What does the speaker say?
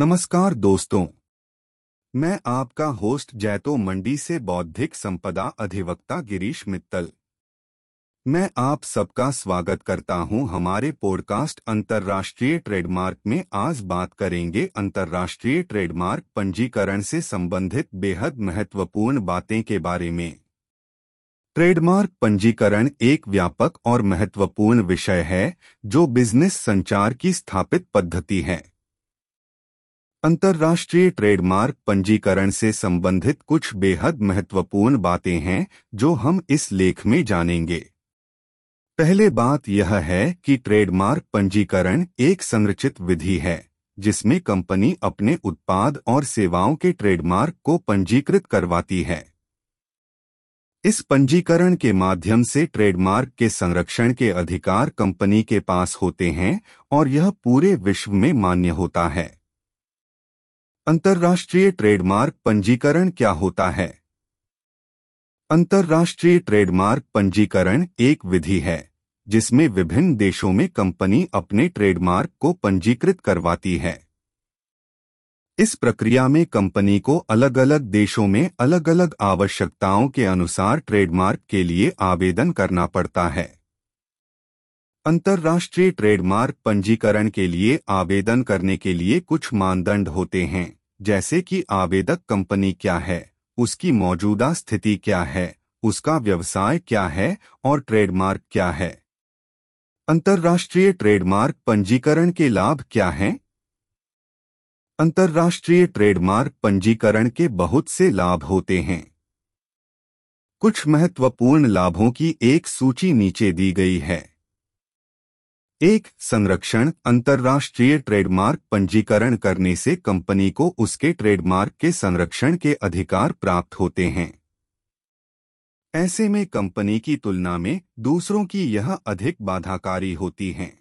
नमस्कार दोस्तों। मैं आपका होस्ट जैतो मंडी से बौद्धिक संपदा अधिवक्ता गिरीश मित्तल। मैं आप सबका स्वागत करता हूँ हमारे पॉडकास्ट अंतर्राष्ट्रीय ट्रेडमार्क में। आज बात करेंगे अंतर्राष्ट्रीय ट्रेडमार्क पंजीकरण से संबंधित बेहद महत्वपूर्ण बातें के बारे में। ट्रेडमार्क पंजीकरण एक व्यापक और महत्वपूर्ण विषय है, जो बिज़नेस संचार की स्थापित पद्धति है। अंतर्राष्ट्रीय ट्रेडमार्क पंजीकरण से संबंधित कुछ बेहद महत्वपूर्ण बातें हैं, जो हम इस लेख में जानेंगे। पहले बात यह है कि ट्रेडमार्क पंजीकरण एक संरचित विधि है, जिसमें कंपनी अपने उत्पाद और सेवाओं के ट्रेडमार्क को पंजीकृत करवाती है। इस पंजीकरण के माध्यम से ट्रेडमार्क के संरक्षण के अधिकार कंपनी के पास होते हैं, और यह पूरे विश्व में मान्य होता है। अंतर्राष्ट्रीय ट्रेडमार्क पंजीकरण क्या होता है? अंतर्राष्ट्रीय ट्रेडमार्क पंजीकरण एक विधि है, जिसमें विभिन्न देशों में कंपनी अपने ट्रेडमार्क को पंजीकृत करवाती है। इस प्रक्रिया में कंपनी को अलग अलग देशों में अलग अलग आवश्यकताओं के अनुसार ट्रेडमार्क के लिए आवेदन करना पड़ता है। अंतर्राष्ट्रीय ट्रेडमार्क पंजीकरण के लिए आवेदन करने के लिए कुछ मानदंड होते हैं। जैसे कि आवेदक कंपनी क्या है, उसकी मौजूदा स्थिति क्या है, उसका व्यवसाय क्या है और ट्रेडमार्क क्या है। अंतर्राष्ट्रीय ट्रेडमार्क पंजीकरण के लाभ क्या हैं? अंतर्राष्ट्रीय ट्रेडमार्क पंजीकरण के बहुत से लाभ होते हैं। कुछ महत्वपूर्ण लाभों की एक सूची नीचे दी गई है। एक संरक्षण अंतर्राष्ट्रीय ट्रेडमार्क पंजीकरण करने से कंपनी को उसके ट्रेडमार्क के संरक्षण के अधिकार प्राप्त होते हैं। ऐसे में कंपनी की तुलना में दूसरों की यह अधिक बाधाकारी होती हैं।